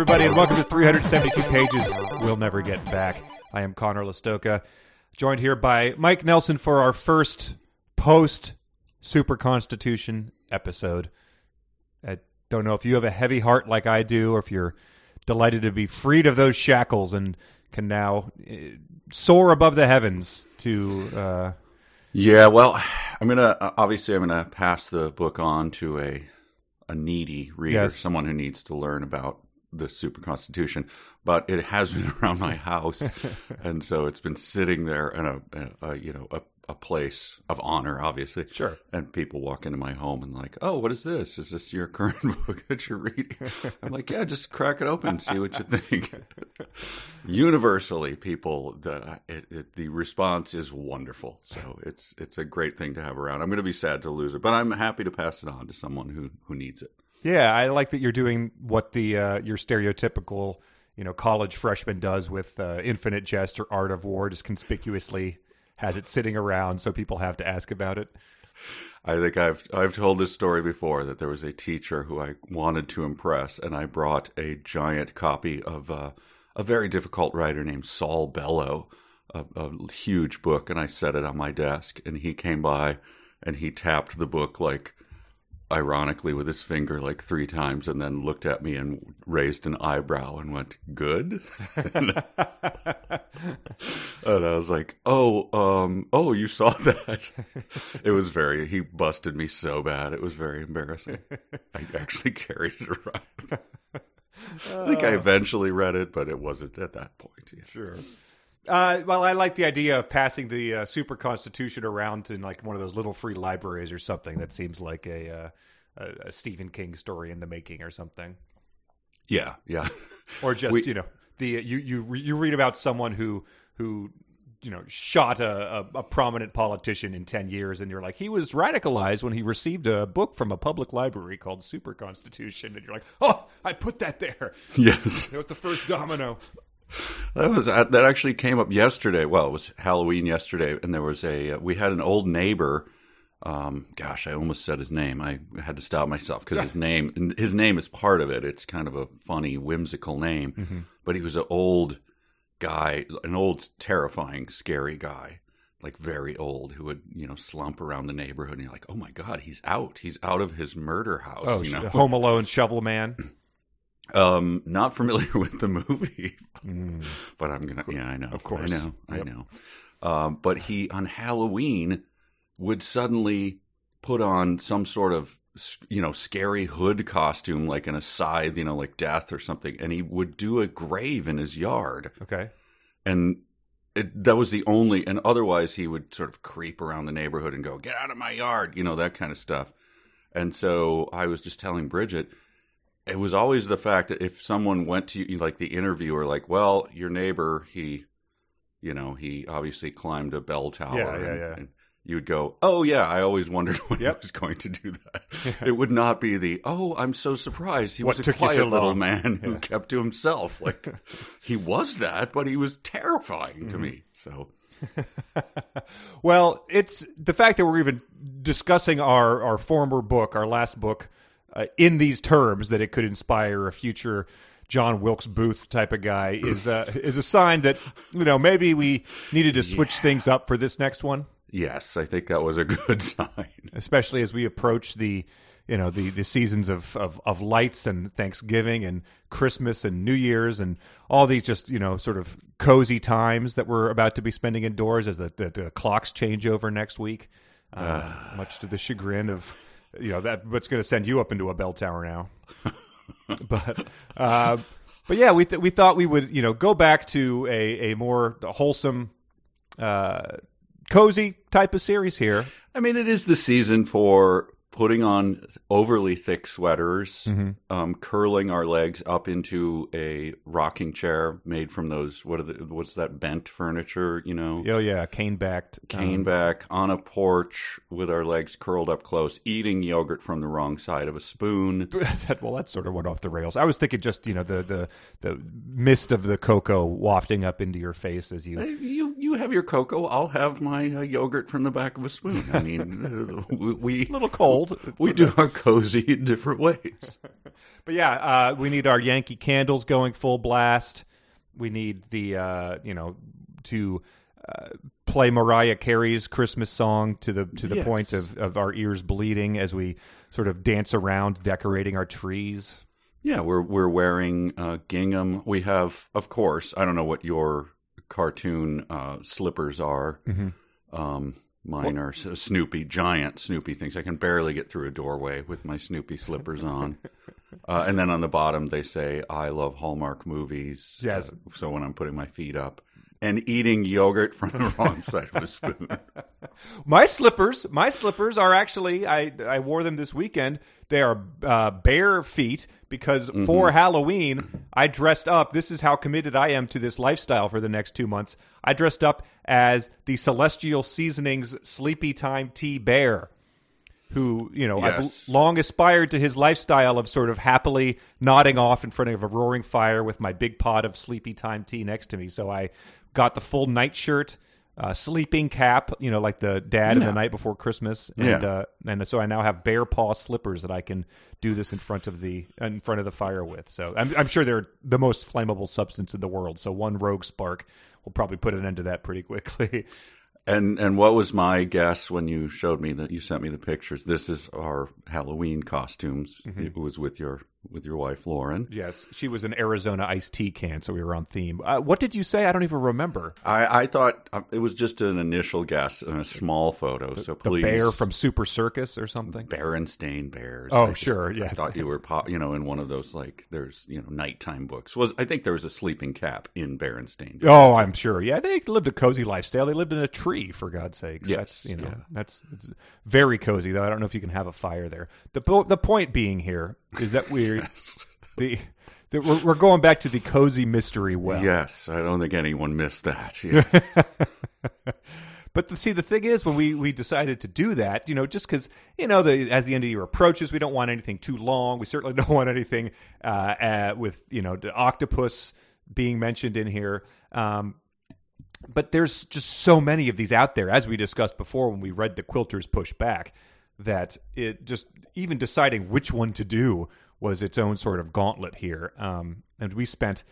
everybody, and welcome to 372 Pages We'll Never Get Back. I am Conor Lastowka, joined here by Mike Nelson for our first post Super Constitution episode. I don't know if you have a heavy heart like I do, or if you're delighted to be freed of those shackles and can now uh, soar above the heavens to. Uh, yeah, well, I'm gonna obviously I'm gonna pass the book on to a a needy reader, Yes. someone who needs to learn about the super constitution. But it has been around my house, and so it's been sitting there in a, a, a you know a, a place of honor, obviously. Sure. And people walk into my home and like, oh, what is this? Is this your current book that you're reading? I'm like, yeah, just crack it open, and see what you think. Universally, people the it, it, the response is wonderful. So it's it's a great thing to have around. I'm going to be sad to lose it, but I'm happy to pass it on to someone who who needs it. Yeah, I like that you're doing what the uh, your stereotypical you know college freshman does with uh, Infinite Jest or Art of War, just conspicuously has it sitting around so people have to ask about it. I think I've I've told this story before that there was a teacher who I wanted to impress, and I brought a giant copy of uh, a very difficult writer named Saul Bellow, a, a huge book, and I set it on my desk, and he came by and he tapped the book like ironically with his finger like three times and then looked at me and raised an eyebrow and went good? And i was like oh um oh you saw that. It was very he busted me so bad it was very embarrassing. I actually carried it around. I think i eventually read it but it wasn't at that point yeah. Sure. Uh, well, I like the idea of passing the uh, Super Constitution around in like one of those little free libraries or something. That seems like a, uh, a, Stephen King story in the making or something. yeah yeah or just We- you know the you you re- you read about someone who who you know shot a, a, a prominent politician in 10 years and you're like he was radicalized when he received a book from a public library called super constitution and you're like oh i put that there yes it was the first domino That was that actually came up yesterday. Well, it was Halloween yesterday, and there was a uh, we had an old neighbor. Um, gosh, I almost said his name. I had to stop myself because his name his name is part of it. It's kind of a funny, whimsical name, but he was an old guy, an old, terrifying, scary guy, like very old, who would you know slump around the neighborhood, and you're like, oh my god, he's out. He's out of his murder house. oh you know, home alone shovel man um, not familiar with the movie, but I'm gonna. Yeah, I know. Of course. I know. I know. Um, but he on Halloween would suddenly put on some sort of you know scary hood costume, like in a scythe, you know, like death or something, and he would do a grave in his yard, okay and. It, that was the only, and otherwise he would sort of creep around the neighborhood and go, "Get out of my yard," you know that kind of stuff. And so I was just telling Bridget, it was always the fact that if someone went to you, like the interviewer, like, well, your neighbor, he, you know, he obviously climbed a bell tower. Yeah, yeah, and, yeah. and you would go, oh, yeah, I always wondered when Yep. he was going to do that. It would not be the, oh, I'm so surprised. He What was a quiet so little man who kept to himself. Like, he was that, but he was terrifying Mm-hmm. to me. So, Well, it's the fact that we're even discussing our, our former book, our last book, uh, in these terms that it could inspire a future John Wilkes Booth type of guy is uh, is a sign that you know maybe we needed to switch things up for this next one, yes, I think that was a good sign. especially as we approach the you know the the seasons of, of of lights and Thanksgiving and Christmas and New Year's and all these just you know sort of cozy times that we're about to be spending indoors as the, the, the clocks change over next week, uh, much to the chagrin of you know that what's going to send you up into a bell tower now. but uh, but yeah, we th- we thought we would you know go back to a a more wholesome, uh, cozy type of series here. I mean, it is the season for putting on overly thick sweaters, Mm-hmm. um, curling our legs up into a rocking chair made from those what are the what's that bent furniture? You know, Oh yeah, cane backed cane back on a porch with our legs curled up close, eating yogurt from the wrong side of a spoon. that, well, that sort of went off the rails. I was thinking just you know the the the mist of the cocoa wafting up into your face as you. You you you have your cocoa. I'll have my uh, yogurt from the back of a spoon. I mean, we a little cold. we do our cozy in different ways. But yeah, uh, we need our Yankee candles going full blast. We need the uh, you know to uh, play Mariah Carey's Christmas song to the to the Yes. point of, of our ears bleeding as we sort of dance around decorating our trees. Yeah, we're we're wearing uh, gingham. We have, of course, I don't know what your cartoon uh, slippers are. Um, mine are s- Snoopy, giant Snoopy things. I can barely get through a doorway with my Snoopy slippers on. Uh, and then on the bottom they say, "I love Hallmark movies." Yes. Uh, so when I'm putting my feet up and eating yogurt from the wrong side of a spoon. My slippers, my slippers are actually I I wore them this weekend. They are uh, bare feet because for Halloween I dressed up. This is how committed I am to this lifestyle for the next two months. I dressed up as the Celestial Seasonings Sleepy Time Tea Bear, who you know Yes. I've long aspired to his lifestyle of sort of happily nodding off in front of a roaring fire with my big pot of Sleepy Time tea next to me. So I got the full nightshirt uh, sleeping cap, you know, like the dad in the night before Christmas, and Yeah. uh, and so I now have bear paw slippers that I can do this in front of the in front of the fire with. So I'm, I'm sure they're the most flammable substance in the world. So one rogue spark will probably put an end to that pretty quickly. And and what was my guess when you showed me that you sent me the pictures? This is our Halloween costumes. It was with your with your wife Lauren. yes, she was an Arizona iced tea can, so we were on theme. Uh, what did you say? I don't even remember. I, I thought uh, it was just an initial guess and a small photo. So The please, bear from Super Circus or something. Berenstain Bears. Oh, I just- sure, I thought you were, po- you know, in one of those like there's you know nighttime books. Was I think there was a sleeping cap in Berenstain. Oh, I'm sure. Yeah, they lived a cozy lifestyle. They lived in a tree, for God's sakes. Yes, that's you know yeah. that's, very cozy. Though I don't know if you can have a fire there. the The point being here is that we're the that we're, we're going back to the cozy mystery well. Yes, I don't think anyone missed that. Yes. But the, see, the thing is, when we, we decided to do that, you know, just because you know, the, as the end of the year approaches, we don't want anything too long. We certainly don't want anything uh, uh, with you know the octopus being mentioned in here. Um, but there's just so many of these out there, as we discussed before when we read the quilters push back, that it just even deciding which one to do was its own sort of gauntlet here. Um, and we spent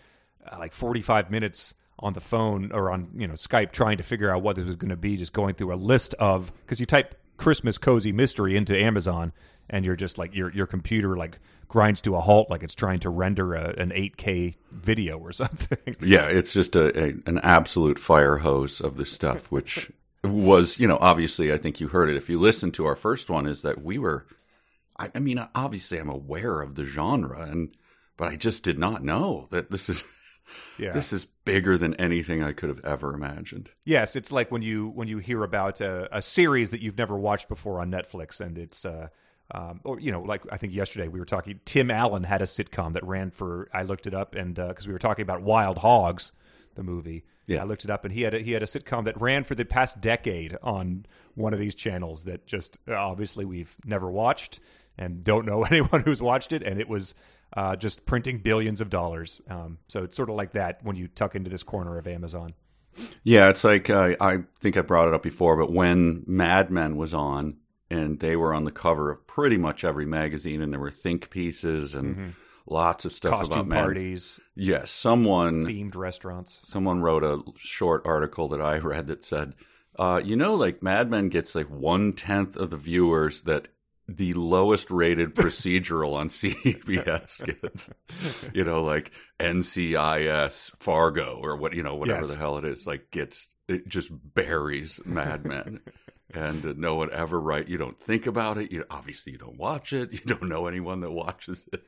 uh, like 45 minutes on the phone or on you know Skype trying to figure out what this was going to be, just going through a list of because you type Christmas cozy mystery into Amazon and you're just like your your computer like grinds to a halt like it's trying to render a, an 8K video or something. Yeah, it's just a, a an absolute fire hose of this stuff, which was, you know, obviously, I think you heard it if you listened to our first one, is that we were, I, I mean, obviously, I'm aware of the genre, and but I just did not know that this is Yeah. this is bigger than anything I could have ever imagined. Yes, it's like when you when you hear about a, a series that you've never watched before on Netflix, and it's uh, um, or you know, like I think yesterday we were talking. Tim Allen had a sitcom that ran for. I looked it up, and because we were talking about Wild Hogs, the movie. Yeah. I looked it up, and he had a, he had a sitcom that ran for the past decade on one of these channels that just uh, obviously we've never watched and don't know anyone who's watched it, and it was uh, just printing billions of dollars. Um, so it's sort of like that when you tuck into this corner of Amazon. Yeah, it's like uh, I think I brought it up before, but when Mad Men was on, and they were on the cover of pretty much every magazine, and there were think pieces and lots of stuff Costume about Mad. parties, Yes, someone themed restaurants. someone wrote a short article that I read that said, uh, you know, like Mad Men gets like one tenth of the viewers that the lowest rated procedural on CBS gets. You know, like NCIS Fargo or what you know, whatever Yes. the hell it is, like gets it just buries Mad Men. And uh, no one ever write. You don't think about it. You obviously you don't watch it. You don't know anyone that watches it,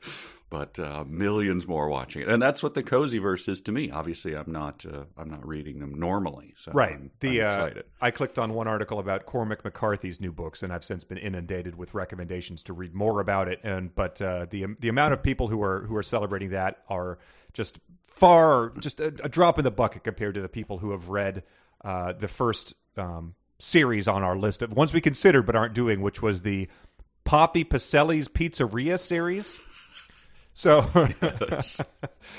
but uh, millions more watching it. And that's what the cozy verse is to me. Obviously, I'm not. Uh, I'm not reading them normally. So Right. I'm, the I'm uh. I clicked on one article about Cormac McCarthy's new books, and I've since been inundated with recommendations to read more about it. And but uh, the the amount of people who are who are celebrating that are just far just a, a drop in the bucket compared to the people who have read uh, the first um, series on our list of ones we considered but aren't doing, which was the Papa Pacelli's Pizzeria series. So,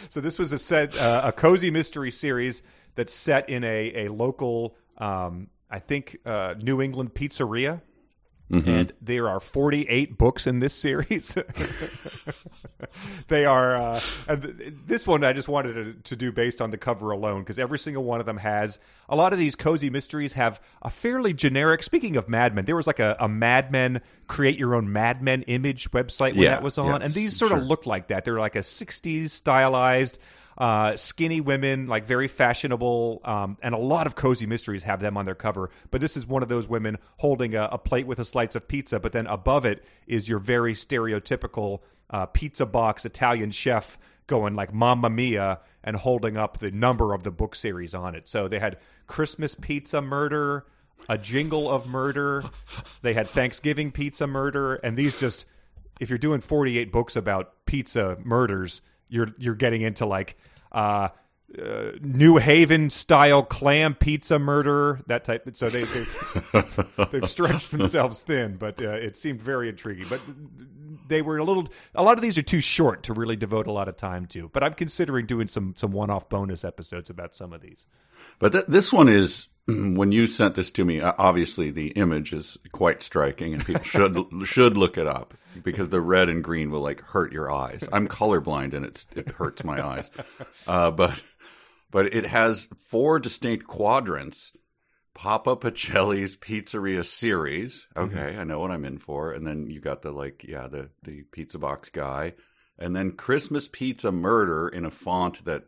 so this was a set, uh, a cozy mystery series that's set in a a local, um, I think, uh, New England pizzeria. And there are 48 books in this series. they are, uh, and th- this one I just wanted to, to do based on the cover alone because every single one of them has a lot of these cozy mysteries have a fairly generic. Speaking of Mad Men, there was like a, a Mad Men create your own Mad Men image website when Yeah, that was on, yes, and these sort of sure. look like that. They're like a 60s stylized uh, skinny women, like very fashionable, um, and a lot of cozy mysteries have them on their cover. But this is one of those women holding a, a plate with a slice of pizza, but then above it is your very stereotypical uh, pizza box Italian chef going like Mamma Mia and holding up the number of the book series on it. So they had Christmas Pizza Murder, A Jingle of Murder, they had Thanksgiving Pizza Murder, and these just if you're doing 48 books about pizza murders, you're you're getting into like uh, uh, New Haven style clam pizza murder that type. So they they've, they've stretched themselves thin, but uh, it seemed very intriguing. But they were a little. A lot of these are too short to really devote a lot of time to. But I'm considering doing some some one off bonus episodes about some of these. But th- this one is when you sent this to me. Obviously, the image is quite striking, and people should should look it up because the red and green will like hurt your eyes. I'm colorblind, and it's it hurts my eyes. Uh, but but it has four distinct quadrants. Papa Pacelli's Pizzeria series. Okay, I know what I'm in for. And then you got the like, yeah, the the pizza box guy, and then Christmas Pizza Murder in a font that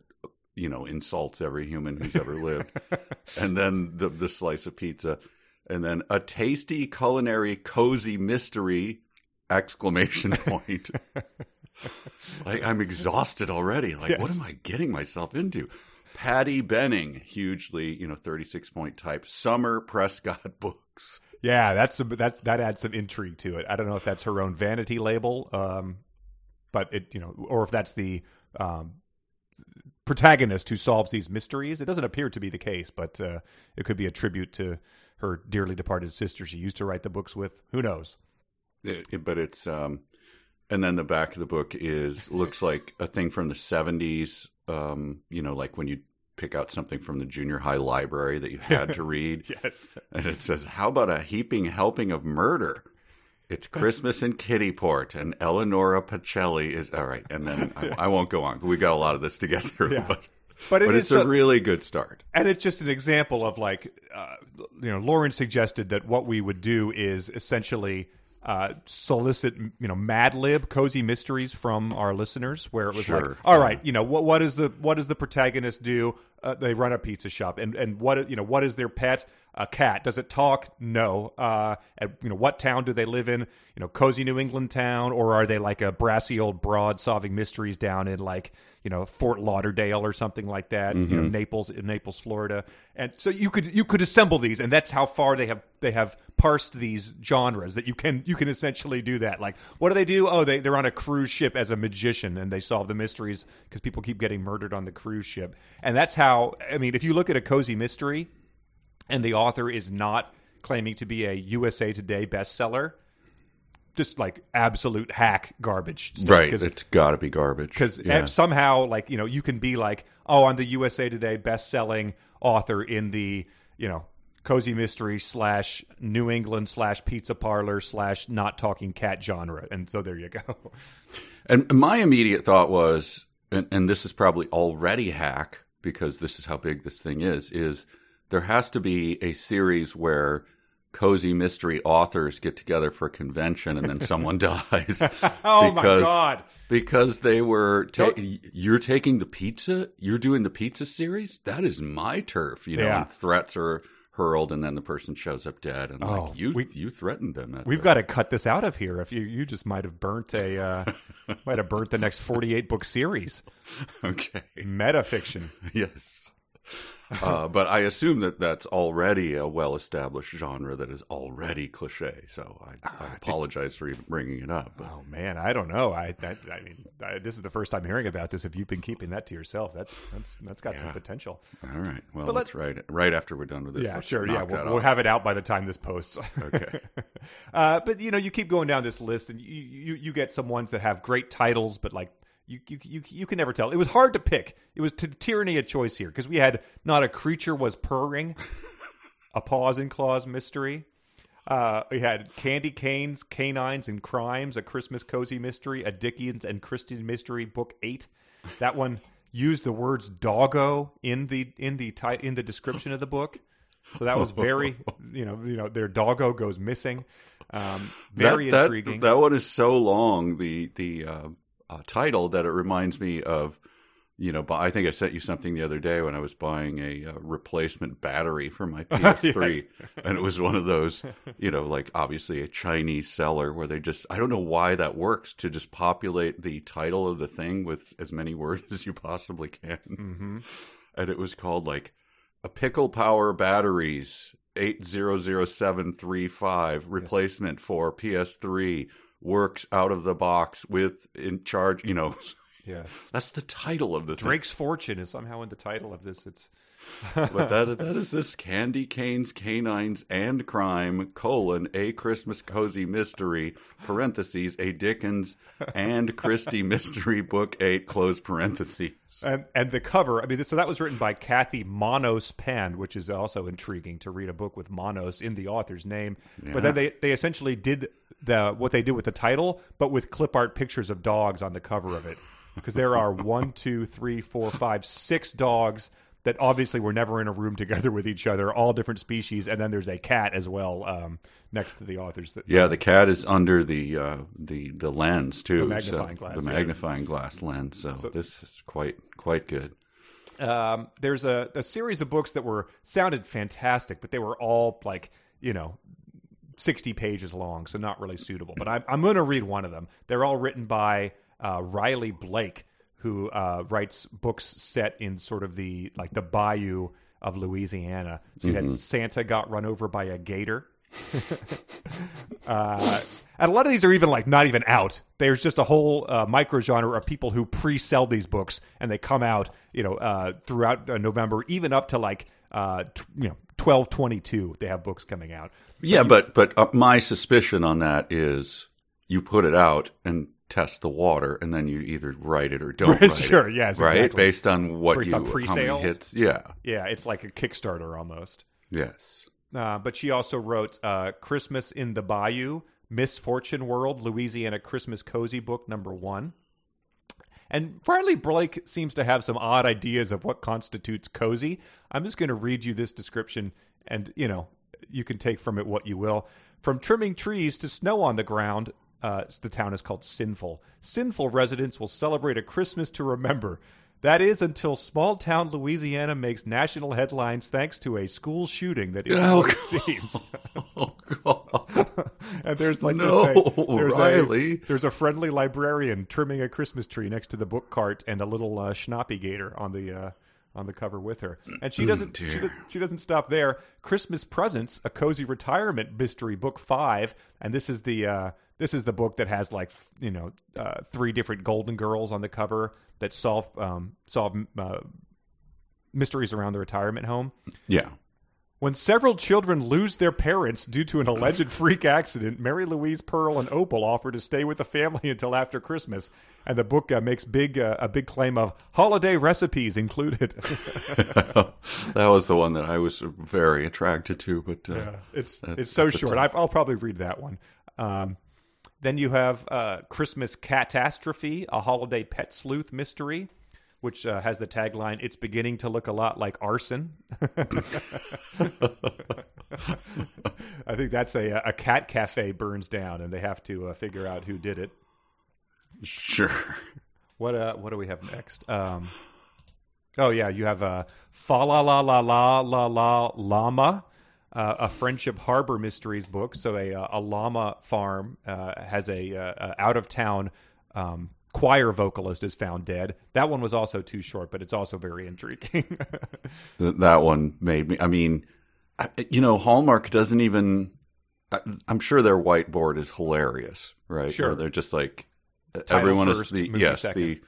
you know insults every human who's ever lived, and then the the slice of pizza, and then a tasty culinary cozy mystery exclamation point. like I'm exhausted already. Like what am I getting myself into? Patti Benning, hugely, you know, 36 point type. Summer Prescott books. Yeah, that's some, that's that adds some intrigue to it. I don't know if that's her own vanity label, um, but it you know, or if that's the um, protagonist who solves these mysteries. It doesn't appear to be the case, but uh, it could be a tribute to her dearly departed sister she used to write the books with. Who knows? It- it- but it's um and then the back of the book is looks like a thing from the 70s um you know like when you pick out something from the junior high library that you had to read Yes. and it says how about a heaping helping of murder it's Christmas in Kittyport, and Eleonora Pacelli is all right. And then I, I won't go on. We got a lot of this together, Yeah. but But, it but is it's a so- really good start. and it's just an example of like uh, you know lauren suggested that what we would do is essentially uh, solicit you know mad lib cozy mysteries from our listeners where it was like Sure. all right you know what what is the what does the protagonist do uh, they run a pizza shop and and what you know what is their pet a cat. Does it talk? No. Uh at, you know what town do they live in? You know cozy new england town or are they like a brassy old broad solving mysteries down in like you know fort lauderdale or something like that you know naples in naples florida. And so you could you could assemble these and that's how far they have they have parsed these genres that you can you can essentially do that. Like what do they do? Oh they, they're on a cruise ship as a magician and they solve the mysteries because people keep getting murdered on the cruise ship. And that's how i mean if you look at a cozy mystery and the author is not claiming to be a USA Today bestseller, just like absolute hack garbage. stuff. Right. It's got to be garbage. because eh, Yeah. somehow like you know you can be like oh i'm the usa today best-selling author in the you know cozy mystery slash new england slash pizza parlor slash not talking cat genre and so there you go And my immediate thought was, and, and this is probably already hack because this is how big this thing is, is there has to be a series where cozy mystery authors get together for a convention and then someone dies. oh my Because- god Because they were, ta- you're taking the pizza, you're doing the pizza series. That is my turf, you know. Yeah. And threats are hurled, and then the person shows up dead, and Oh, like you, we- you threatened them. We've day." got to cut this out of here if you you just might have burnt a uh, might have burnt the next 48 book series okay. meta fiction yes. Uh, but I assume that that's already a well-established genre that is already cliche. So I, I apologize for even bringing it up. But Oh man, I don't know. I that, I mean, I, this is the first time hearing about this. If you've been keeping that to yourself, that's that's that's got some potential. all right, well, But let's right right after we're done with this. Yeah, sure. Yeah, we'll, we'll have it out by the time this posts. Okay. uh, but you know, you keep going down this list, and you, you you get some ones that have great titles, but like you, you you you can never tell. It was hard to pick. It was t- tyranny of choice here because we had not a creature was purring, a pause and clause mystery. Uh, we had Candy Canes, Canines, and Crimes, a Christmas cozy mystery, a Dickens and Christie mystery, book eight. That one used the words "doggo" in the in the ti- in the description of the book, so that was very you know you know their doggo goes missing. Um, very that, intriguing. That, that one is so long. The the uh, uh, title that it reminds me of. You know, but I think I sent you something the other day when I was buying a uh, replacement battery for my PS3, and it was one of those, you know, like obviously a Chinese seller where they just I don't know why that works to just populate the title of the thing with as many words as you possibly can, hmm and it was called like a pickle power batteries 800735 replacement for PS3 works out of the box with in charge, you know. Yeah, That's the title of the thing. Drake's Fortune is somehow in the title of this. It's But that that is this candy canes, canines, and crime colon a Christmas cozy mystery parentheses a Dickens and Christie mystery book eight close parentheses. and and the cover. I mean, this, so that was written by Kathy Manos Penn, which is also intriguing to read a book with Manos in the author's name. But then they they essentially did the what they did with the title, but with clip art pictures of dogs on the cover of it, because there are one, two, three, four, five, six dogs that obviously were never in a room together with each other, all different species, and then there's a cat as well um, next to the authors. That, Yeah, the cat is under the uh, the the lens too. The magnifying so, glass, The yeah. magnifying glass lens. So, this is quite quite good. um, there's a, a series of books that were sounded fantastic, but they were all like you know. 60 pages long, so not really suitable. But I'm, I'm going to read one of them. They're all written by uh, Riley Blake, who uh, writes books set in sort of the like the bayou of Louisiana. So you had Santa got run over by a gator. uh, and a lot of these are even like not even out. There's just a whole uh, micro genre of people who pre-sell these books, and they come out, you know, uh, throughout uh, November, even up to like, uh, t- you know, twelve twenty-two. They have books coming out. Yeah, but but uh, my suspicion on that is you put it out and test the water, and then you either write it or don't. write Sure, it, yes, right, exactly. based on what Based you on pre-sales? hits. Yeah, Yeah, it's like a Kickstarter almost. yes. Uh, but she also wrote uh, Christmas in the Bayou, Miss Fortune World, Louisiana Christmas Cozy Book number one. And Riley Blake seems to have some odd ideas of what constitutes cozy. I'm just going to read you this description, and you know, you can take from it what you will. From trimming trees to snow on the ground, uh, the town is called Sinful. Sinful residents will celebrate a Christmas to remember. That is until small town Louisiana makes national headlines thanks to a school shooting that isn't Oh, what it seems. Oh God! and there's like No, there's, a, there's Riley. A, there's a friendly librarian trimming a Christmas tree next to the book cart and a little uh, schnappy gator on the uh, on the cover with her. And she doesn't she, do- she doesn't stop there. Christmas presents, a cozy retirement mystery book five, and this is the uh, this is the book that has like you know uh, three different golden girls on the cover that solve um, solve uh, mysteries around the retirement home. Yeah, When several children lose their parents due to an alleged freak accident, Mary Louise, Pearl, and Opal offer to stay with the family until after Christmas, and the book uh, makes big uh, a big claim of holiday recipes included. that was the one that I was very attracted to. But uh, it's it's so short. I, I'll probably read that one. Um, then you have uh, Christmas Catastrophe, a holiday pet sleuth mystery, which uh, has the tagline "It's beginning to look a lot like arson." I think that's a a cat cafe burns down, and they have to uh, figure out who did it. sure. What uh, what do we have next? Um, oh yeah, you have a fa la la la la la la llama, uh, a friendship harbor mysteries book. So a uh, a llama farm uh, has a, uh, out of town um, choir vocalist is found dead. That one was also too short, but it's also very intriguing. That one made me. I mean, I, you know, Hallmark doesn't even. I, I'm sure their whiteboard is hilarious, right? Sure. Where they're just like Title everyone first, is the yes second. the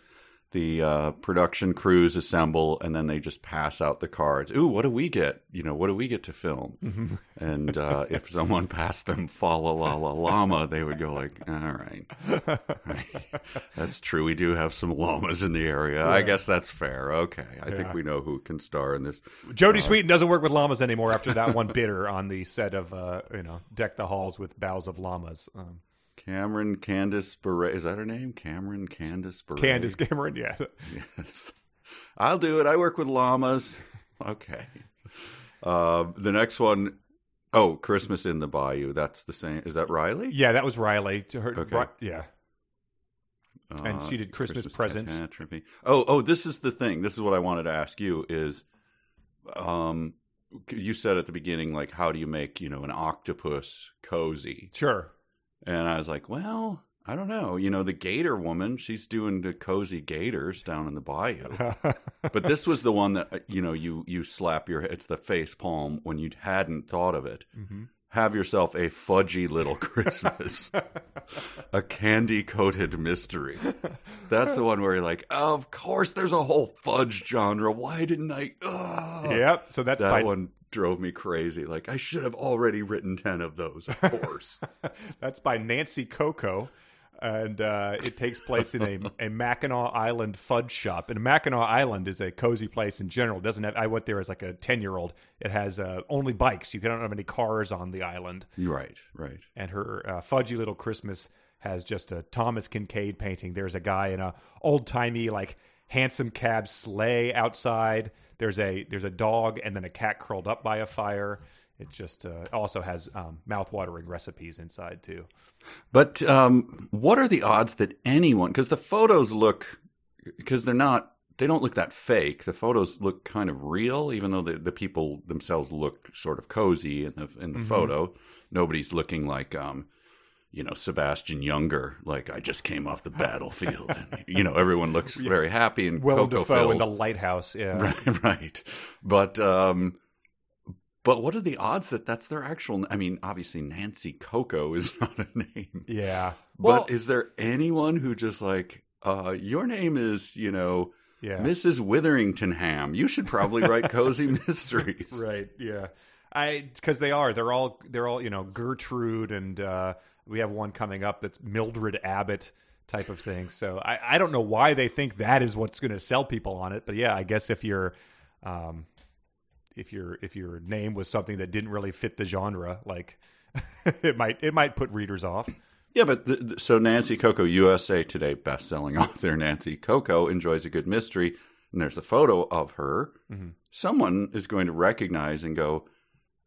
the uh, production crews assemble and then they just pass out the cards. Ooh, what do we get? You know, what do we get to film? Mm-hmm. And uh, if someone passed them "Fa la la la llama," they would go like, "All right, that's true. We do have some llamas in the area. I guess that's fair. Okay, I Yeah. think we know who can star in this." Jodie Sweetin doesn't work with llamas anymore after that one bidder on the set of uh, you know Deck the Halls with Boughs of Llamas. Um, Cameron Candice Bure is that her name? Cameron Candice Bure. Candace Cameron, yeah. Yes. I'll do it. I work with llamas. Okay. Uh, the next one, oh, Christmas in the Bayou. That's the same. Is that Riley? Yeah, that was Riley. To her, Okay. Ri- yeah. And Uh, she did Christmas presents. catastrophe. Oh, oh, this is the thing. This is what I wanted to ask you is, um, you said at the beginning, like, how do you make, you know, an octopus cozy? Sure. And I was like, well, I don't know. You know, the gator woman, she's doing the cozy gators down in the bayou. but this was the one that uh, you know you you slap your head it's the face palm when you hadn't thought of it Mhm. have yourself a fudgy little christmas a candy coated mystery that's the one where you're like of course there's a whole fudge genre why didn't i Ugh. Yep. So that's that by one drove me crazy like i should have already written 10 of those of course that's by Nancy Coco. And uh, it takes place in a, a Mackinac Island fudge shop. And Mackinac Island is a cozy place in general. It doesn't have. I went there as like a ten year old. It has uh, only bikes. You don't have any cars on the island. right right and her uh, fudgy little Christmas has just a Thomas Kinkade painting. There's a guy in a old timey like hansom cab sleigh outside. There's a there's a dog and then a cat curled up by a fire. It just uh, also has um, mouth-watering recipes inside too. But um, what are the odds that anyone? Because the photos look, because they're not, they don't look that fake. The photos look kind of real, even though the, the people themselves look sort of cozy in the in the Mm-hmm. photo. Nobody's looking like, um, you know, Sebastian Junger. Like I just came off the battlefield. and, you know, everyone looks very happy and Willem cocoa Dafoe in the lighthouse. Yeah, Right, right. But um, but what are the odds that that's their actual? I mean, obviously Nancy Coco is not a name. yeah. But Well, is there anyone who just like, uh, your name is, you know, yeah. Mrs. Witherington Ham? You should probably write cozy mysteries. right yeah i because they are they're all they're all you know gertrude and uh we have one coming up that's mildred abbott type of thing so i i don't know why they think that is what's going to sell people on it but yeah i guess if you're um if your if your name was something that didn't really fit the genre like it might it might put readers off Yeah, but th- th- so Nancy Coco, USA Today best-selling author Nancy Coco enjoys a good mystery, and there's a photo of her. Mm-hmm. Someone is going to recognize and go,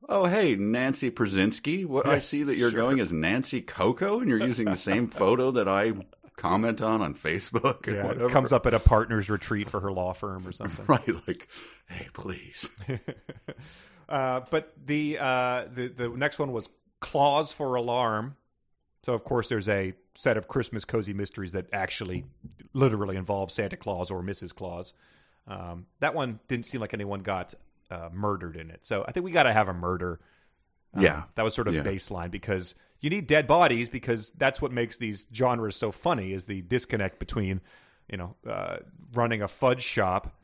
"Oh, hey, Nancy Przinski. What I see that you're going as Nancy Coco, and you're using the same photo that I comment on on Facebook and yeah whatever." it comes up at a partners retreat for her law firm or something right, like, hey, please. Uh, but the uh, the the next one was clause for alarm. So of course there's a set of Christmas cozy mysteries that actually literally involve Santa Claus or Mrs. Claus. Um, that one didn't seem like anyone got uh, murdered in it. So I think we got to have a murder. Um, Yeah. that was sort of Yeah. baseline because you need dead bodies because that's what makes these genres so funny is the disconnect between you know uh, running a fudge shop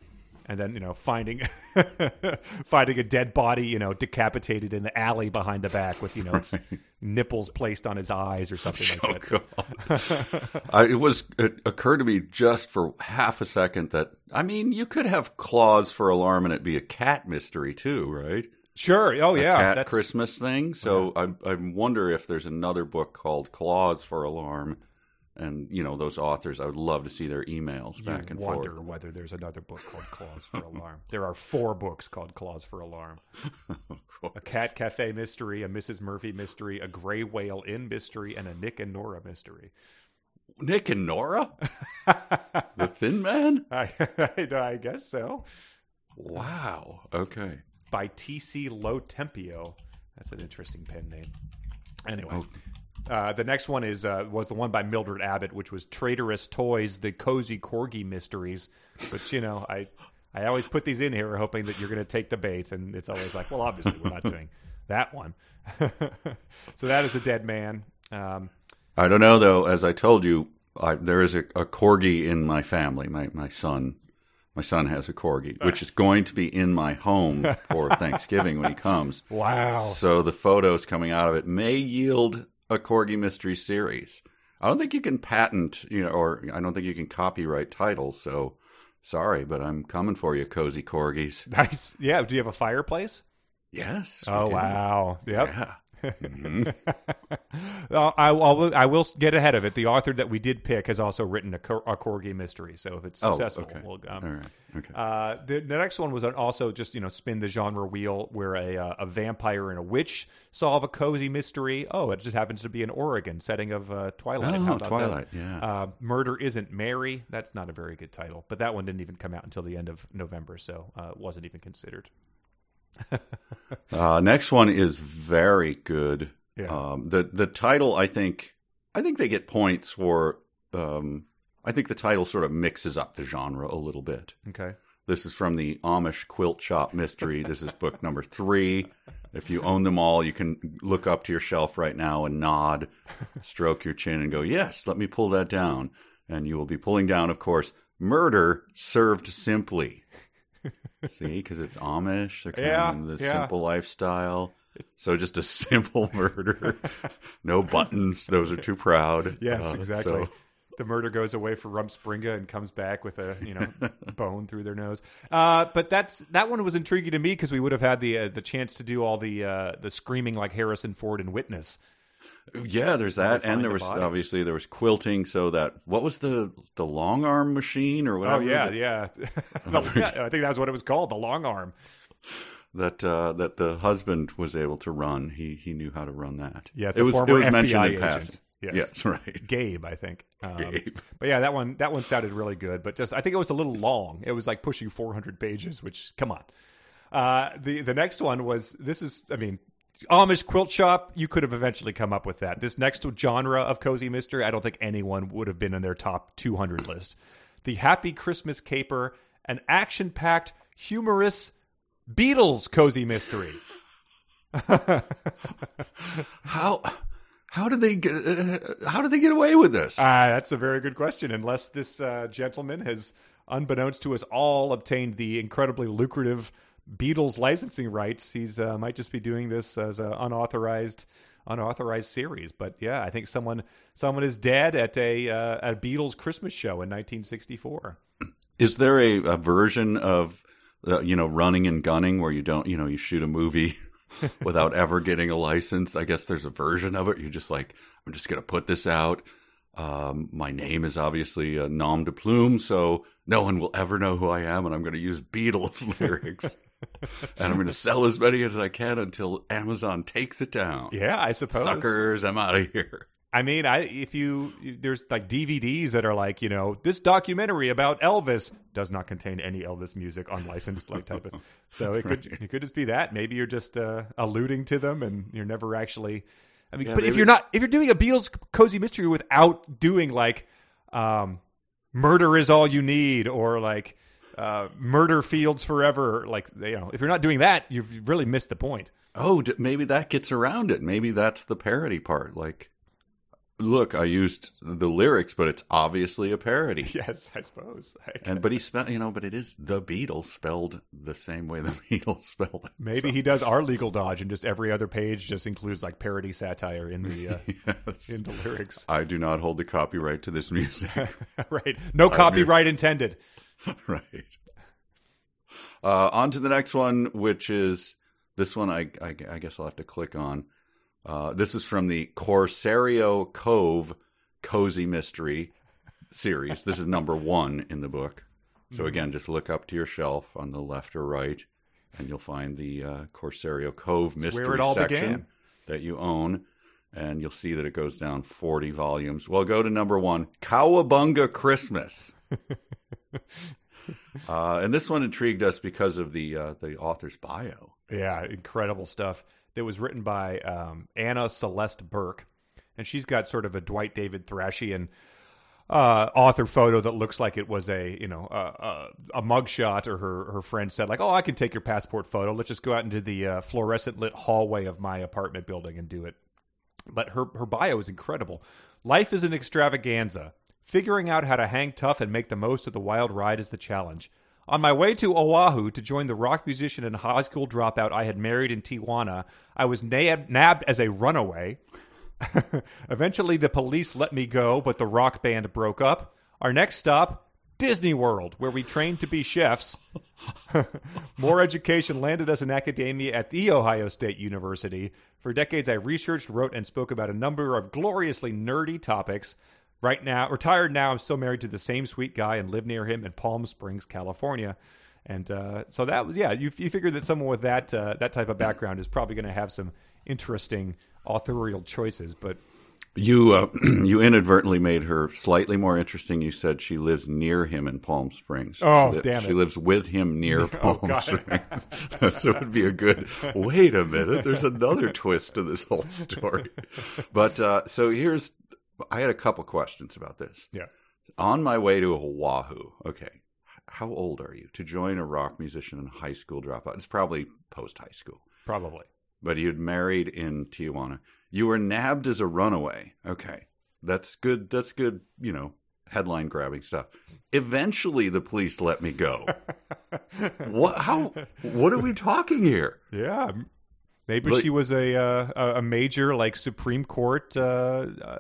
and then you know finding finding a dead body you know decapitated in the alley behind the back with you know its nipples placed on his eyes or something like oh, that. Oh, I, it was it occurred to me just for half a second that I mean you could have clause for alarm and it be a cat mystery too, right? Sure. Oh yeah. cat that's Christmas thing. So I I wonder if there's another book called Clause for Alarm, and you know those authors. I would love to see their emails you back and forth. Wonder forth. whether there's another book called Clause for Alarm. There are four books called Clause for Alarm. A Cat Cafe mystery, a Mrs. Murphy mystery, a Gray Whale Inn mystery, and a Nick and Nora mystery. Nick and Nora, the Thin Man. I, I, I guess so. Wow. Okay. By T.C. Lo Tempio. That's an interesting pen name. Anyway, Oh. Uh, the next one is uh, was the one by Mildred Abbott, which was Traitorous Toys: The Cozy Corgi Mysteries. But you know, I I always put these in here hoping that you're going to take the bait, and it's always like, well, obviously we're not doing that one. so that is a dead man. Um, I don't know though. As I told you, I, there is a, a corgi in my family. My my son, my son has a corgi, which is going to be in my home for Thanksgiving when he comes. Wow. So the photos coming out of it may yield a corgi mystery series. I don't think you can patent, you know, or I don't think you can copyright titles. So sorry, but I'm coming for you, cozy corgis. Nice. Yeah. Do you have a fireplace? Yes. Oh wow. Yep. Yeah. Mhm. Uh, I, I, will, I will get ahead of it. The author that we did pick has also written a, cor- a corgi mystery. So if it's Oh, successful, okay. we'll, um, All right. Okay. Uh, the, the next one was also just you know spin the genre wheel, where a uh, a vampire and a witch solve a cozy mystery. Oh, it just happens to be in Oregon, setting of uh, Twilight. Oh, Twilight, that? yeah. Uh, Murder isn't Mary. That's not a very good title, but that one didn't even come out until the end of November, so uh, it wasn't even considered. Uh, next one is very good. Yeah. Um, the the title, I think, I think they get points for. Um, I think the title sort of mixes up the genre a little bit. Okay. This is from the Amish Quilt Shop Mystery. This is book number three. If you own them all, you can look up to your shelf right now and nod, stroke your chin, and go, "Yes, let me pull that down." And you will be pulling down, of course, "Murder Served Simply." See, because it's Amish, they're kind Yeah, of the yeah. simple lifestyle. So just a simple murder, no buttons. Those are too proud. Yes, Uh, exactly. so- The murder goes away for Rumspringa and comes back with a you know bone through their nose. Uh, but that's that one was intriguing to me because we would have had the uh, the chance to do all the uh, the screaming like Harrison Ford in Witness. Yeah, there's that, and there the was body. obviously there was quilting. So that what was the the long arm machine or Oh whatever? yeah, that, yeah. Yeah, I think that's what it was called, the long arm. that uh, that the husband was able to run. He he knew how to run that. Yeah, it was it former was FBI mentioned in passing. Yes. Yes, right. Gabe, I think. Um, Gabe. But yeah, that one that one sounded really good. But just I think it was a little long. It was like pushing 400 pages, which come on. Uh, the the next one was this is I mean Amish quilt shop. You could have eventually come up with that. This next genre of cozy mystery, I don't think anyone would have been in their top 200 list. The Happy Christmas Caper, an action packed, humorous Beatles cozy mystery. How how did they get uh, how did they get away with this? Ah, that's a very good question. Unless this uh, gentleman has, unbeknownst to us all, obtained the incredibly lucrative Beatles licensing rights, he's uh, might just be doing this as an unauthorized, unauthorized series. But yeah, I think someone someone is dead at a uh, at a Beatles Christmas show in 1964. Is there a, a version of uh, you know running and gunning where you don't you know you shoot a movie without ever getting a license? I guess there's a version of it. You're just like I'm just gonna put this out. Um, my name is obviously a nom de plume, so no one will ever know who I am, and I'm going to use Beatles lyrics, and I'm going to sell as many as I can until Amazon takes it down. Yeah, I suppose. Suckers, I'm out of here. I mean, I if you there's like DVDs that are like you know this documentary about Elvis does not contain any Elvis music unlicensed like type of. So it could it could just be that maybe you're just uh, alluding to them and you're never actually. I mean, Yeah, but if you're not if you're doing a Beatles cozy mystery without doing like, um, murder is all you need or like. Uh, murder fields forever. Like you know, if you're not doing that, you've really missed the point. Oh, d- maybe that gets around it. Maybe that's the parody part. Like, look, I used the lyrics, but it's obviously a parody. Yes, I suppose. And but he spelled, you know, but it is the Beatles spelled the same way the Beatles spelled it. Maybe he does our legal dodge, and just every other page just includes like parody satire in the uh, Yes. in the lyrics. I do not hold the copyright to this music. right? No copyright intended. right. Uh, on to the next one, which is this one. I, I, I guess I'll have to click on. Uh, this is from the Corsario Cove Cozy Mystery series. This is number one in the book. So again, just look up to your shelf on the left or right, and you'll find the uh, Corsario Cove Mystery section began. that you own, and you'll see that it goes down forty volumes. Well, go to number one, Cowabunga Christmas. Uh, and this one intrigued us because of the uh, the author's bio. Yeah, incredible stuff. That was written by um, Anna Celeste Burke, and she's got sort of a Dwight David Thrashian uh, author photo that looks like it was a you know a, a, a mugshot, or her her friend said like, "Oh, I can take your passport photo. Let's just go out into the uh, fluorescent lit hallway of my apartment building and do it." But her her bio is incredible. Life is an extravaganza. Figuring out how to hang tough and make the most of the wild ride is the challenge. On my way to Oahu to join the rock musician and high school dropout I had married in Tijuana, I was nab- nabbed as a runaway. Eventually, the police let me go, but the rock band broke up. Our next stop, Disney World, where we trained to be chefs. More education landed us in academia at The Ohio State University. For decades, I researched, wrote, and spoke about a number of gloriously nerdy topics. Right now, retired now, I'm still married to the same sweet guy and live near him in Palm Springs, California. And uh, so that was, yeah, you, you figure that someone with that uh, that type of background is probably going to have some interesting authorial choices. But You uh, you inadvertently made her slightly more interesting. You said she lives near him in Palm Springs. Oh, she damn She lives with him near Palm God. Springs. so it would be a good. Wait a minute. There's another twist to this whole story. But uh, so here's. I had a couple questions about this. yeah, On my way to Oahu. Okay. How old are you to join a rock musician in high school dropout? It's probably post high school probably. but you'd married in Tijuana. You were nabbed as a runaway. Okay. That's good. That's good, you know, headline grabbing stuff. Eventually the police let me go. what how what are we talking here? Yeah, maybe Like- she was a uh, a major like Supreme Court uh, uh,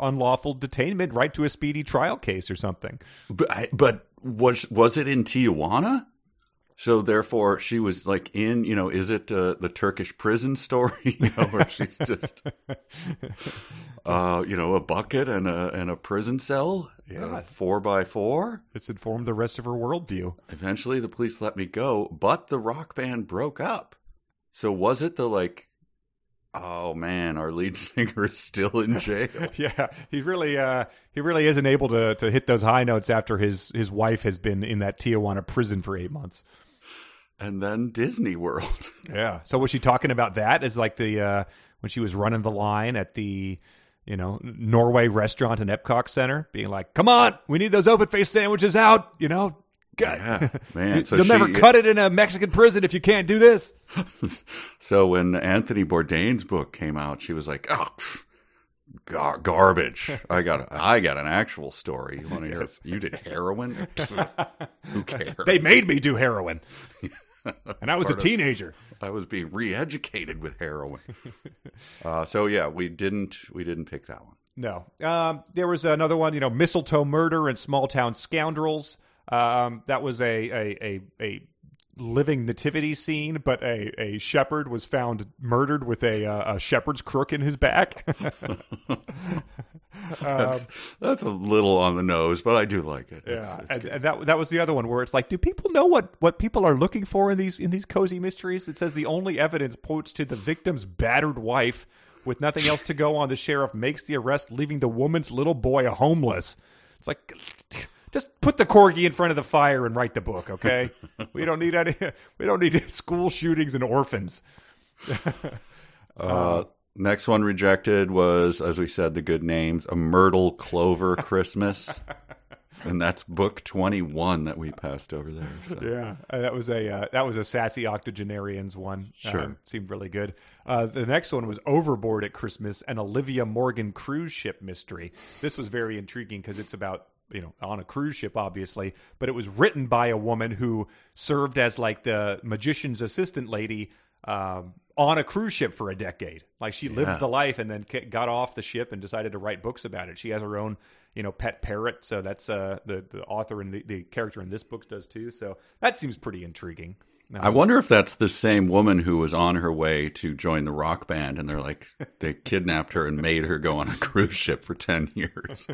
unlawful detainment, right to a speedy trial case or something. But I- but was was it in Tijuana? So therefore she was like in, you know, is it uh, the Turkish prison story, you know, where she's just uh, you know, a bucket and a and a prison cell, Yeah. 4 by 4? It's informed the rest of her worldview. Eventually, the police let me go, but the rock band broke up. So was it the like, oh man, our lead singer is still in jail? Yeah, he really uh, he really isn't able to to hit those high notes after his his wife has been in that Tijuana prison for eight months. and then Disney World. Yeah. So was she talking about that as like the uh, when she was running the line at the you know Norway restaurant in Epcot Center, being like, "Come on, we need those open face sandwiches out." You know, God, Yeah, man. So you'll she- never cut it in a Mexican prison if you can't do this. so when Anthony Bourdain's book came out, she was like, oh. pff, Gar- garbage. I got. I got an actual story. You want to hear? You did heroin? Who cares? They made me do heroin, and I was a Part of- teenager. I was being re-educated with heroin. uh, so yeah, we didn't. We didn't pick that one. No. Um, there was another one, you know, mistletoe murder and small town scoundrels. Um, that was a, a, a, a living nativity scene, but a, a shepherd was found murdered with a, uh, a shepherd's crook in his back. That's, that's a little on the nose, but I do like it. It's- yeah, it's and, and that that was the other one where it's like, do people know what, what people are looking for in these in these cozy mysteries? It says the only evidence points to the victim's battered wife. With nothing else to go on, the sheriff makes the arrest, leaving the woman's little boy homeless. It's like, just put the corgi in front of the fire and write the book, okay? we don't need any. We don't need school shootings and orphans. Uh, next one rejected was, as we said, the good names: a Myrtle Clover Christmas, and that's book twenty-one that we passed over there. So. Yeah, uh, that was a uh, that was a sassy octogenarians one. Sure. Um, seemed really good. Uh, the next one was Overboard at Christmas, an Olivia Morgan cruise ship mystery. This was very intriguing because it's about you know on a cruise ship, obviously, but it was written by a woman who served as like the magician's assistant lady. Um, on a cruise ship for a decade, like she lived the life and then got off the ship and decided to write books about it. She has her own, you know, pet parrot. So that's uh, the the author and the, the character in this book does too. So that seems pretty intriguing. I wonder if that's the same woman who was on her way to join the rock band, and they're like, they kidnapped her and made her go on a cruise ship for 10 years.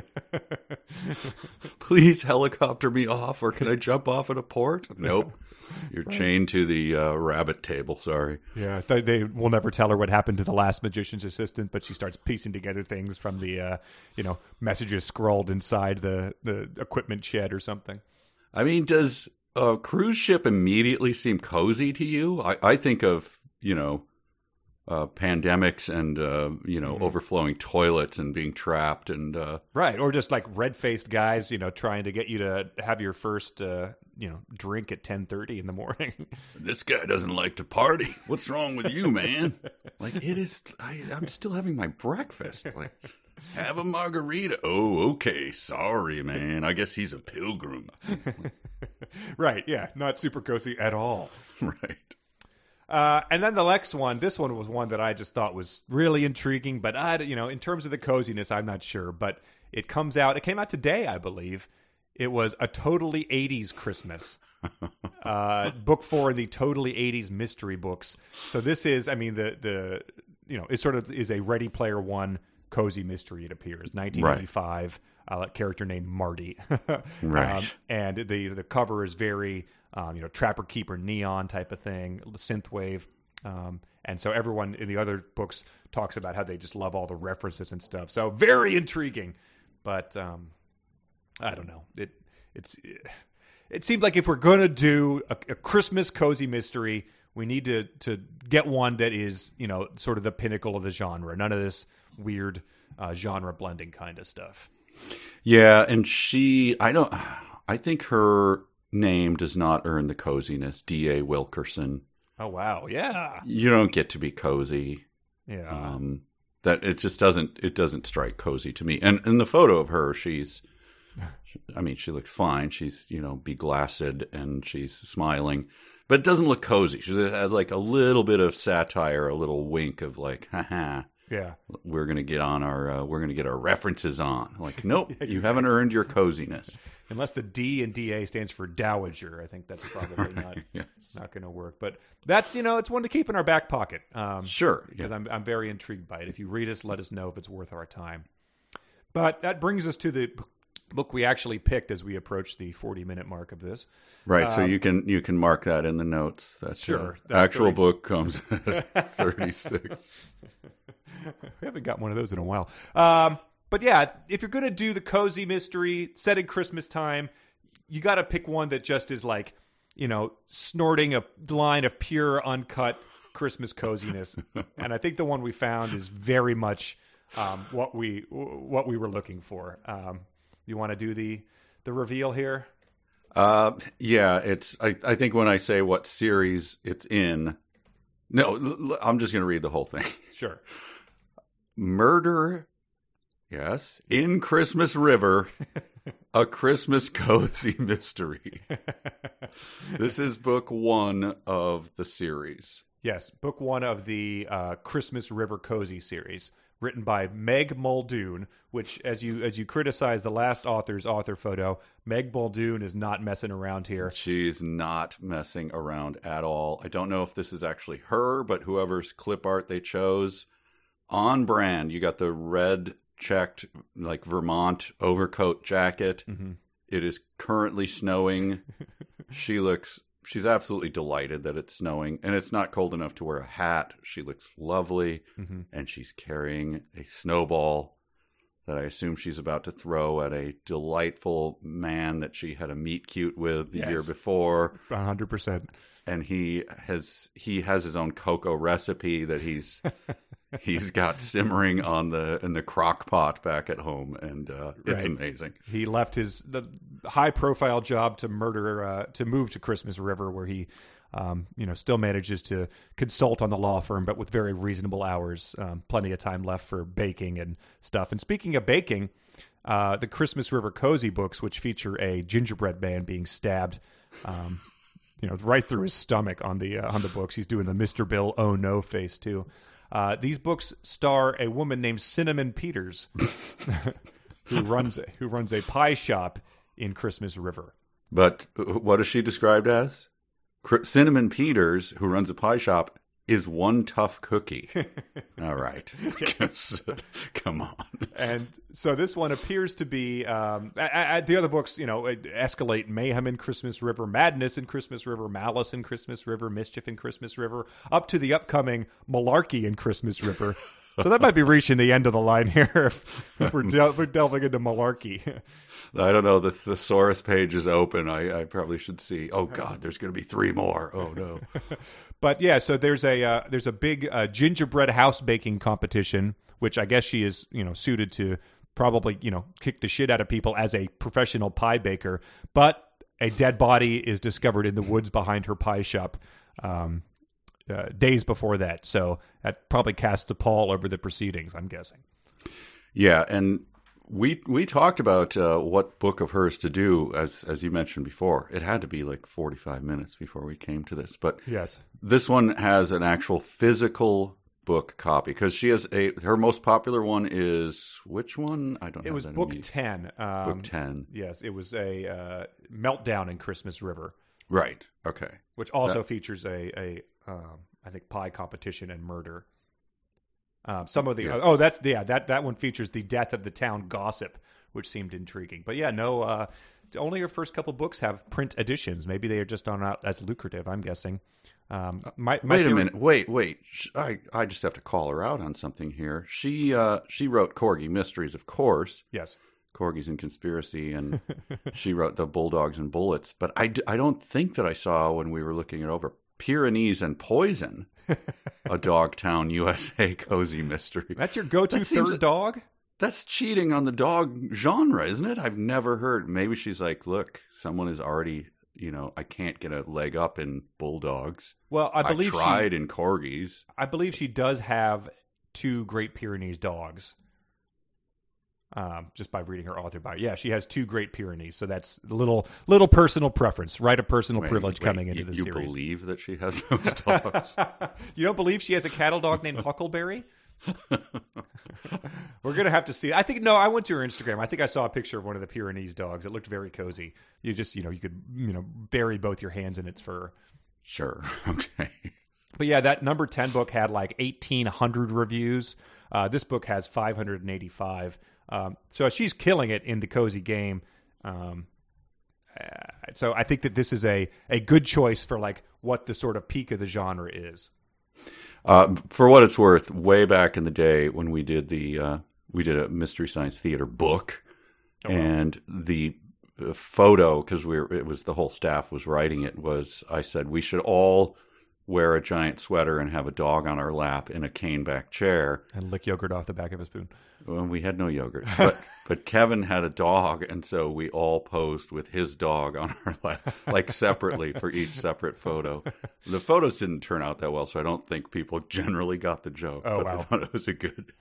Please helicopter me off, or can I jump off at a port? Nope. You're chained to the uh, rabbit table. Sorry. Yeah, they, they will never tell her what happened to the last magician's assistant, but she starts piecing together things from the, uh, you know, messages scrawled inside the the equipment shed or something. I mean, does a cruise ship immediately seem cozy to you? I, I think of, you know, uh, pandemics and, uh, you know, overflowing toilets and being trapped and, uh, Right, or just like red faced guys, you know, trying to get you to have your first, uh, you know, drink at ten thirty in the morning. this guy doesn't like to party. What's wrong with you, man? like it is. I, I'm still having my breakfast. Like Have a margarita. Oh, okay. Sorry, man. I guess he's a pilgrim. right, yeah, not super cozy at all. right. Uh, and then the next one, this one was one that I just thought was really intriguing, but I, you know, in terms of the coziness, I'm not sure. But it comes out, it came out today, I believe. It was a totally 80s Christmas. uh, book four in the totally 80s mystery books. So this is, I mean, the, the, you know, it sort of is a Ready Player One cozy mystery, it appears. 1985, right. uh, character named Marty. right. Um, and the, the cover is very, um, you know, Trapper Keeper neon type of thing, synthwave. Um, and so everyone in the other books talks about how they just love all the references and stuff. So very intriguing, but um, I don't know. It it's it seemed like if we're gonna do a, a, Christmas cozy mystery, we need to to get one that is you know sort of the pinnacle of the genre. None of this weird uh, genre blending kind of stuff. Yeah, and she, I don't, I think her name does not earn the coziness. D. A. Wilkerson. Oh wow, yeah. You don't get to be cozy. Yeah. Um, that it just doesn't it doesn't strike cozy to me. And in the photo of her, she's I mean, she looks fine. She's, you know, beglassed and she's smiling, but it doesn't look cozy. She's had like a little bit of satire, a little wink of like, haha. Yeah. We're going to get on our, uh, we're going to get our references on. Like, nope, you haven't earned your coziness. Unless the D and DA stands for Dowager. I think that's probably not, yes. not going to work. But that's, you know, it's one to keep in our back pocket. Um, sure. Because yeah. I'm, I'm very intrigued by it. If you read us, let us know if it's worth our time. But that brings us to the book we actually picked as we approach the 40 minute mark of this. Right, um, so you can you can mark that in the notes. That's sure. The actual 30. book comes at 36. we haven't got one of those in a while. Um, but yeah, if you're going to do the cozy mystery set in Christmas time, you got to pick one that just is like, you know, snorting a line of pure uncut Christmas coziness. and I think the one we found is very much um, what we what we were looking for. Um, you want to do the the reveal here? Uh, yeah, it's. I, I think when I say what series it's in, no, l- I'm just going to read the whole thing. Sure. Murder, yes, in Christmas River, a Christmas cozy mystery. this is book one of the series. Yes, book one of the uh, Christmas River Cozy series written by Meg Muldoon, which as you as you criticize the last author's author photo, Meg Muldoon is not messing around here. She's not messing around at all. I don't know if this is actually her, but whoever's clip art they chose on brand. You got the red checked like Vermont overcoat jacket. Mm-hmm. It is currently snowing. she looks she's absolutely delighted that it's snowing and it's not cold enough to wear a hat. She looks lovely mm-hmm. and she's carrying a snowball that I assume she's about to throw at a delightful man that she had a meet cute with the yes. year before. 100%. And he has he has his own cocoa recipe that he's he's got simmering on the in the crock pot back at home, and uh, it's right. amazing. He left his the high profile job to murder uh, to move to Christmas River, where he. Um, you know, still manages to consult on the law firm, but with very reasonable hours. Um, plenty of time left for baking and stuff. And speaking of baking, uh, the Christmas River Cozy books, which feature a gingerbread man being stabbed, um, you know, right through his stomach on the uh, on the books. He's doing the Mister Bill oh no face too. Uh, these books star a woman named Cinnamon Peters, who runs a, who runs a pie shop in Christmas River. But what is she described as? Cinnamon Peters, who runs a pie shop, is one tough cookie. All right. Come on. And so this one appears to be um, I, I, the other books, you know, escalate mayhem in Christmas River, madness in Christmas River, malice in Christmas River, mischief in Christmas River, up to the upcoming malarkey in Christmas River. so that might be reaching the end of the line here if, if we're, del- we're delving into malarkey. I don't know. The thesaurus page is open. I, I probably should see. Oh God, there's going to be three more. Oh no. but yeah, so there's a uh, there's a big uh, gingerbread house baking competition, which I guess she is you know suited to probably you know kick the shit out of people as a professional pie baker. But a dead body is discovered in the woods behind her pie shop. Um, uh, days before that, so that probably casts a pall over the proceedings. I'm guessing. Yeah, and we we talked about uh, what book of hers to do as as you mentioned before. It had to be like 45 minutes before we came to this, but Yes. this one has an actual physical book copy because she has a her most popular one is which one? I don't know. It was book. 10. Um, book 10. Yes, it was a uh, meltdown in Christmas River, Right. Okay. which also features a a um, I think pie competition and murder. Um, some of the Yes. oh that's yeah that that one features the death of the town gossip, which seemed intriguing. But yeah, no, uh, only her first couple books have print editions. Maybe they are just are not as lucrative. I'm guessing. Um, my, my Wait a minute. Wait, wait. I I just have to call her out on something here. She uh she wrote Corgi Mysteries, of course. Yes. Corgis and Conspiracy, and she wrote the Bulldogs and Bullets. But I, d- I don't think that I saw when we were looking it over Pyrenees and Poison, a Dogtown USA cozy mystery. That's your go-to That seems- third dog. That's cheating on the dog genre, isn't it? I've never heard. Maybe she's like, look, someone is already, you know, I can't get a leg up in Bulldogs. Well, I I, believe tried she, in Corgis. I believe she does have two Great Pyrenees dogs. Um, just by reading her author bio, yeah, she has two Great Pyrenees. So that's a little little personal preference, right? A personal Wait, privilege wait, coming into you, the you series. believe that she has those dogs? you don't believe she has a cattle dog named Huckleberry? We're gonna have to see. I think no. I went to her Instagram. I think I saw a picture of one of the Pyrenees dogs. It looked very cozy. You just you know you could you know bury both your hands in its fur. sure. Okay. But yeah, that number 10 book had like 1,800 reviews. Uh, this book has 585. Um, so she's killing it in the cozy game. Um, uh, so I think that this is a, a good choice for like what the sort of peak of the genre is. Uh, for what it's worth, way back in the day when we did the uh, we did a mystery science theater book, and the uh, photo because we were, it was the whole staff was writing it was I said we should all wear a giant sweater and have a dog on our lap in a cane back chair. And lick yogurt off the back of a spoon. Well, we had no yogurt, but but Kevin had a dog, and so we all posed with his dog on our lap, like separately for each separate photo. The photos didn't turn out that well, so I don't think people generally got the joke. Oh, but I wow. thought it was a good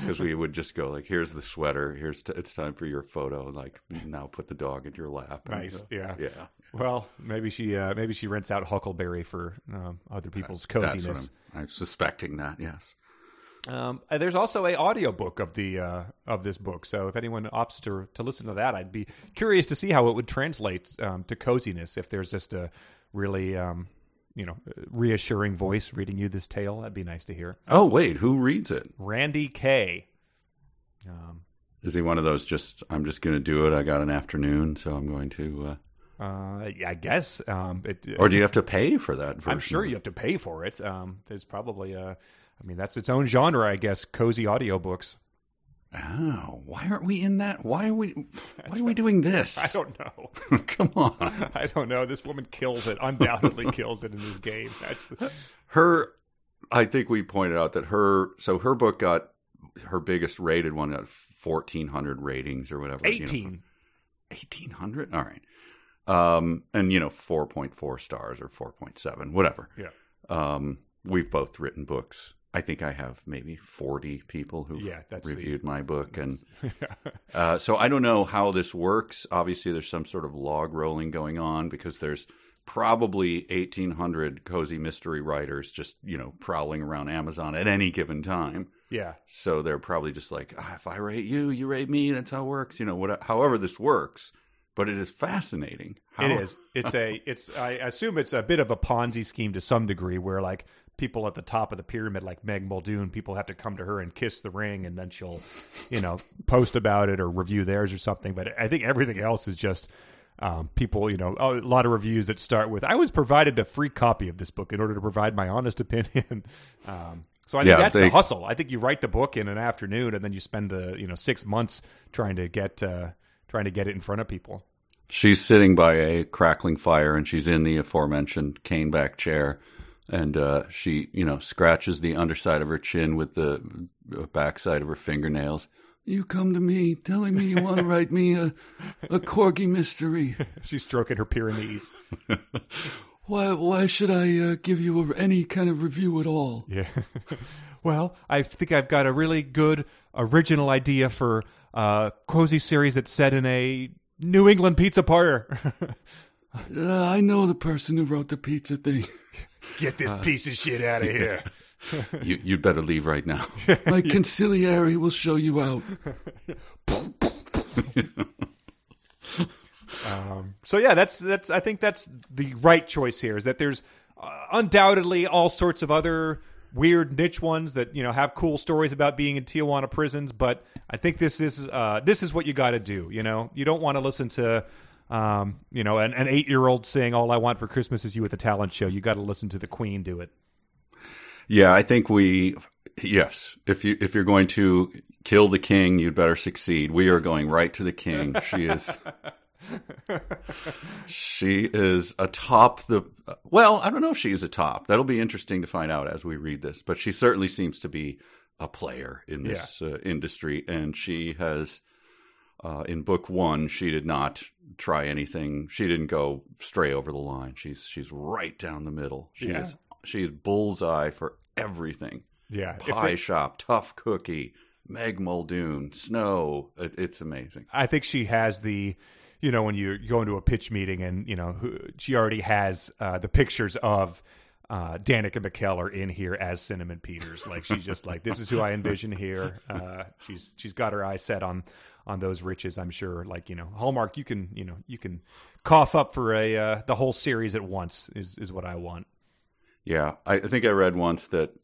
because we would just go like, "Here's the sweater. Here's t- it's time for your photo. Like now, put the dog in your lap." And, Nice. uh, Yeah. yeah. Well, maybe she uh, maybe she rents out Huckleberry for um, other people's That's coziness. I'm, I'm suspecting that. Yes. Um, there's also a audiobook of the uh, of this book. So if anyone opts to to listen to that, I'd be curious to see how it would translate um, to coziness. If there's just a really um, you know reassuring voice reading you this tale, that'd be nice to hear. Oh wait, who reads it? Randy K. Um, Is he one of those? Just I'm just going to do it. I got an afternoon, so I'm going to. Uh, uh, I guess. Um, it, Or do you have to pay for that version? I'm sure you have to pay for it. Um, there's probably a. I mean, that's its own genre, I guess. Cozy audiobooks. Oh, why aren't we in that? Why are we? Why are we doing this? I don't know. Come on. I don't know. This woman kills it. Undoubtedly kills it in this game. That's Her, I think we pointed out that her. So her book got her biggest rated one got 1,400 ratings or whatever. you know. 18. 1,800. All right. Um, and you know, 4.4 stars or 4.7, whatever. Yeah. Um, we've both written books. I think I have maybe 40 people who've Yeah, that's the- reviewed my book. And uh, so I don't know how this works. Obviously, there's some sort of log rolling going on because there's probably 1,800 cozy mystery writers just, you know, prowling around Amazon at any given time. yeah. So they're probably just like, ah, if I rate you, you rate me. That's how it works. You know, what, however this works. But it is fascinating. How, It is. It's a. It's. I assume it's a bit of a Ponzi scheme to some degree, where like people at the top of the pyramid, like Meg Muldoon, people have to come to her and kiss the ring, and then she'll, you know, post about it or review theirs or something. But I think everything else is just. Um, people, you know, a lot of reviews that start with, "I was provided a free copy of this book in order to provide my honest opinion." um, so I think Yeah, that's they- the hustle. I think you write the book in an afternoon, and then you spend the you know six months trying to get uh, trying to get it in front of people. She's sitting by a crackling fire and she's in the aforementioned cane back chair. And uh, she, you know, scratches the underside of her chin with the backside of her fingernails. You come to me telling me you want to write me a, a corgi mystery. She's stroking her Pyrenees. Why, why should I uh, give you a, any kind of review at all? Yeah. well, I think I've got a really good original idea for a cozy series that's set in a New England pizza parlor. Uh, I know the person who wrote the pizza thing. Get this piece of shit out of here. you, you'd better leave right now. My consigliere will show you out. Um, so yeah, that's that's. I think that's the right choice here. Is that there's uh, undoubtedly all sorts of other weird niche ones that you know have cool stories about being in Tijuana prisons, but I think this is uh, this is what you got to do. You know, you don't want to listen to. Um, you know, an, an eight-year-old saying "All I want for Christmas is you" at the talent show. You got to listen to the Queen do it. Yeah, I think we yes. If you if you're going to kill the king, you'd better succeed. We are going right to the king. She is she is atop the well, I don't know if she is atop. That'll be interesting to find out as we read this, but she certainly seems to be a player in this yeah. uh, industry and she has uh, in book one, she did not try anything. She didn't go stray over the line. She's she's right down the middle. She yeah. is she's bullseye for everything. Yeah, pie it, shop, tough cookie, Meg Muldoon, Snow. It, it's amazing. I think she has the, you know, when you go into a pitch meeting and you know she already has uh, the pictures of. Uh, Danica McKellar in here as Cinnamon Peters, like she's just like this is who I envision here. Uh, she's she's got her eyes set on on those riches. I'm sure, like you know, Hallmark, you can you know you can cough up for a uh, the whole series at once is is what I want. Yeah, I think I read once that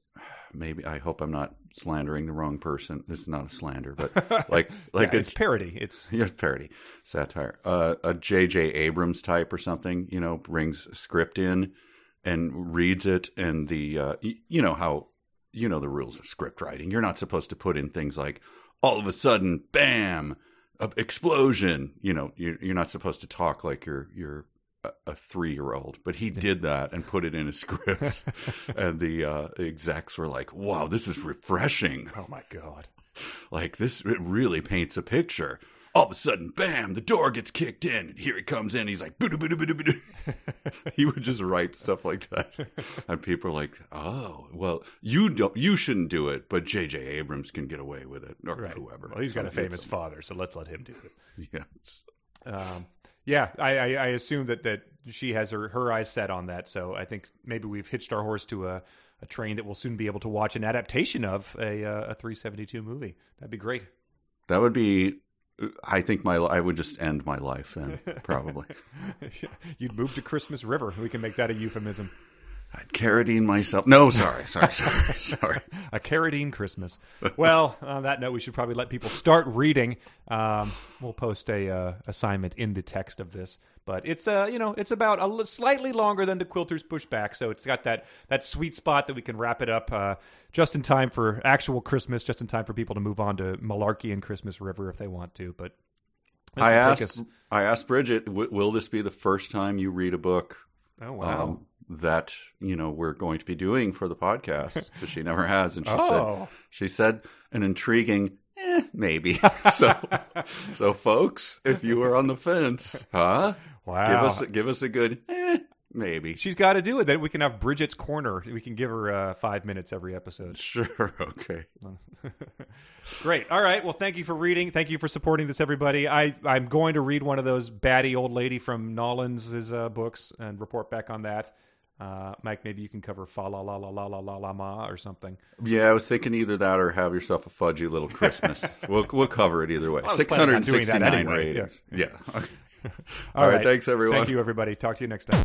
maybe I hope I'm not slandering the wrong person. This is not a slander, but like like yeah, it's, it's, parody. It's yeah, parody, satire. Uh, a J.J. Abrams type or something, you know, brings a script in and reads it, and the uh, y- you know how you know the rules of script writing. You're not supposed to put in things like all of a sudden, bam, explosion. You know, you're, you're not supposed to talk like you're you're a three year old, but he did that and put it in a script. and the uh, execs were like, wow, this is refreshing. Oh my God. Like this, it really paints a picture. All of a sudden, bam, the door gets kicked in. And here he comes in. He's like, boo boo boo boo he would just write stuff like that. And people are like, oh, well, you don't, you shouldn't do it, but J.J. Abrams can get away with it or right. whoever. Well, he's got a famous father, so let's let him do it. Yes. Um, yeah, I, I, I assume that, that she has her, her eyes set on that. So I think maybe we've hitched our horse to a, a train that we'll soon be able to watch an adaptation of a, uh, a 372 movie. That'd be great. That would be. I think my I would just end my life then probably. You'd move to Christmas River. We can make that a euphemism. I'd carradine myself. No, sorry, sorry, sorry, sorry. a carradine Christmas. Well, on that note, we should probably let people start reading. Um, we'll post a uh, assignment in the text of this, but it's uh, you know, it's about a slightly longer than the Quilters Pushback, so it's got that that sweet spot that we can wrap it up uh, just in time for actual Christmas, just in time for people to move on to Malarkey and Christmas River if they want to. But I asked, us... I asked Bridget, will this be the first time you read a book? Oh wow. Um, that you know we're going to be doing for the podcast because she never has, and she oh. said she said an intriguing eh, maybe. so so folks, if you are on the fence, huh? Wow, give us give us a good eh, maybe. She's got to do it. Then we can have Bridget's corner. We can give her uh, five minutes every episode. Sure. Okay. Great. All right. Well, thank you for reading. Thank you for supporting this, everybody. I I'm going to read one of those batty old lady from Nollins' uh, books and report back on that. Uh, Mike, maybe you can cover fa la la la la la la la ma or something. Yeah, I was thinking either that or have yourself a fudgy little Christmas. we'll we'll cover it either way. Six hundred and sixty nine anyway. ratings. Yeah. yeah. All, All right. right. Thanks everyone. Thank you everybody. Talk to you next time.